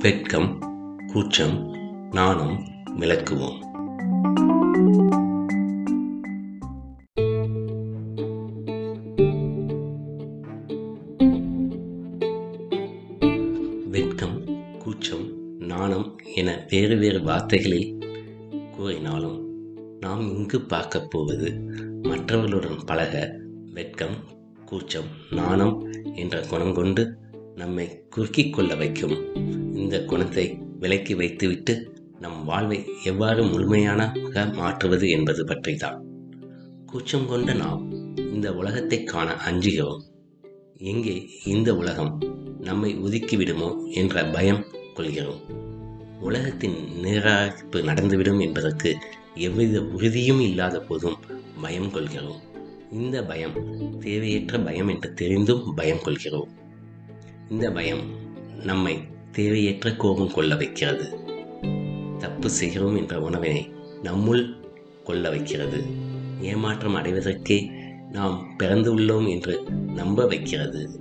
வெட்கம் கூச்சம் நாணம் விளக்குவோம் வெட்கம் கூச்சம் நாணம் என வேறு வேறு வார்த்தைகளில் கூறினாலும் நாம் இங்கு பார்க்கப் போவது மற்றவர்களுடன் பழக வெட்கம் கூச்சம் நாணம் என்ற குணம் கொண்டு நம்மை குறுக்கிக் கொள்ள வைக்கும் இந்த குணத்தை விலக்கி வைத்துவிட்டு நம் வாழ்வை எவ்வாறு முழுமையானாக மாற்றுவது என்பது பற்றி தான் கூச்சம் கொண்ட நாம் இந்த உலகத்தை காண அஞ்சுகிறோம். எங்கே இந்த உலகம் நம்மை ஒதுக்கிவிடுமோ என்ற பயம் கொள்கிறோம். உலகத்தின் நிராகரிப்பு நடந்துவிடும் என்பதற்கு எவ்வித உறுதியும் இல்லாத போதும் பயம் கொள்கிறோம். இந்த பயம் தேவையற்ற பயம் என்று தெரிந்தும் பயம் கொள்கிறோம். இந்த பயம் நம்மை தேவையற்ற கோபம் கொள்ள வைக்கிறது. தப்பு செய்கிறோம் என்ற உணவினை நம்முள் கொள்ள வைக்கிறது. ஏமாற்றம் அடைவதற்கே நாம் பிறந்து உள்ளோம் என்று நம்ப வைக்கிறது.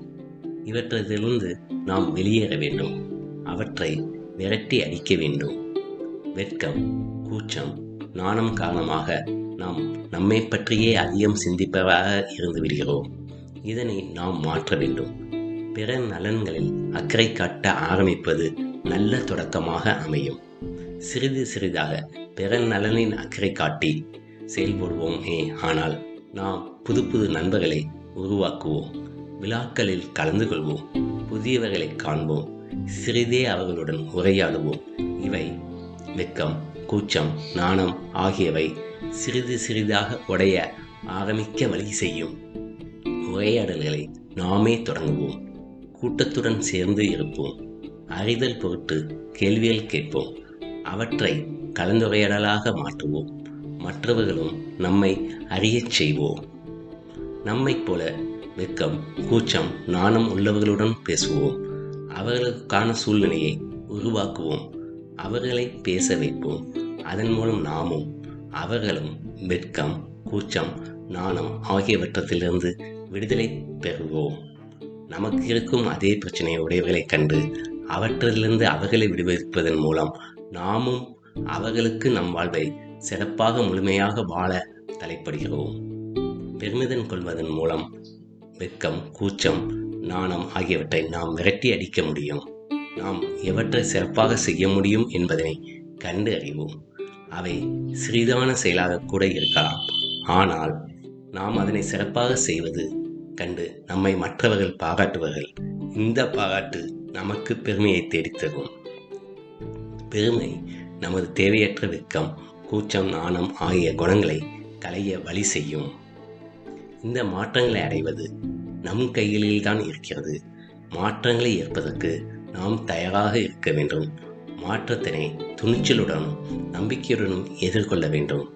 இவற்றிலிருந்து நாம் வெளியேற வேண்டும். அவற்றை விரட்டி அடிக்க வேண்டும். வெட்கம் கூச்சம் நாணம் காரணமாக நாம் நம்மை பற்றியே அதிகம் சிந்திப்பவராக இருந்து விடுகிறோம். இதனை நாம் மாற்ற வேண்டும். பிற நலன்களில் அக்கறை காட்ட ஆரம்பிப்பது நல்ல தொடக்கமாக அமையும். சிறிது சிறிதாக பிற நலனின் அக்கறை காட்டி செயல்படுவோமே ஆனால் நாம் புது புது நண்பர்களை உருவாக்குவோம். விழாக்களில் கலந்து கொள்வோம். புதியவர்களை காண்போம். சிறிதே அவர்களுடன் உரையாடுவோம். இவை வெக்கம் கூச்சம் நாணம் ஆகியவை சிறிது சிறிதாக உடைய ஆரம்பிக்க வழி செய்யும். உரையாடல்களை நாமே தொடங்குவோம். கூட்டத்துடன் சேர்ந்து இருப்போம். அறிதல் பொருட்டு கேள்விகள் கேட்போம். அவற்றை கலந்துரையாடலாக மாற்றுவோம். மற்றவர்களும் நம்மை அறியச் செய்வோம். நம்மைப் போல வெக்கம் கூச்சம் நாணம் உள்ளவர்களுடன் பேசுவோம். அவர்களுக்கான சூழ்நிலையை உருவாக்குவோம். அவர்களை பேச வைப்போம். அதன் மூலம் நாமும் அவர்களும் வெட்கம் கூச்சம் நாணம் ஆகியவற்றத்திலிருந்து விடுதலை பெறுவோம். நமக்கு இருக்கும் அதே பிரச்சனையை உடையவர்களை கண்டு அவற்றிலிருந்து அவர்களை விடுவிப்பதன் மூலம் நாமும் அவர்களுக்கு நம் வாழ்வை சிறப்பாக முழுமையாக வாழ தலைப்படுகிறோம். பெருமிதம் கொள்வதன் மூலம் வெட்கம் கூச்சம் நாணம் ஆகியவற்றை நாம் விரட்டி அடிக்க முடியும். நாம் எவற்றை சிறப்பாக செய்ய முடியும் என்பதனை கண்டு அறிவோம். அவை சிறிதான செயலாக கூட இருக்கலாம். ஆனால் நாம் அதனை சிறப்பாக செய்வது கண்டு நம்மை மற்றவர்கள் பாராட்டுவார்கள். இந்த பாராட்டு நமக்கு பெருமையை தேடித்தரும். பெருமை நமது தேவையற்ற வெக்கம் கூச்சம் நாணம் ஆகிய குணங்களை களைய வழி செய்யும். இந்த மாற்றங்களை அடைவது நம் கைகளில்தான் இருக்கிறது. மாற்றங்களை ஏற்பதற்கு நாம் தயாராக இருக்க வேண்டும். மாற்றத்தினை துணிச்சலுடனும் நம்பிக்கையுடனும் எதிர்கொள்ள வேண்டும்.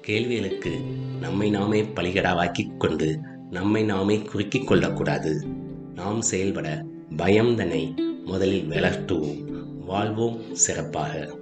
கேள்விகளுக்கு நம்மை நாமே பலிகடாவாக்கிக் கொண்டு நம்மை நாமே குறுக்கிக் கொள்ளக்கூடாது. நாம் செயல்பட பயம் தன்னை முதலில் விளட்டுவோம் வாழ்வோம் சிறப்பாக.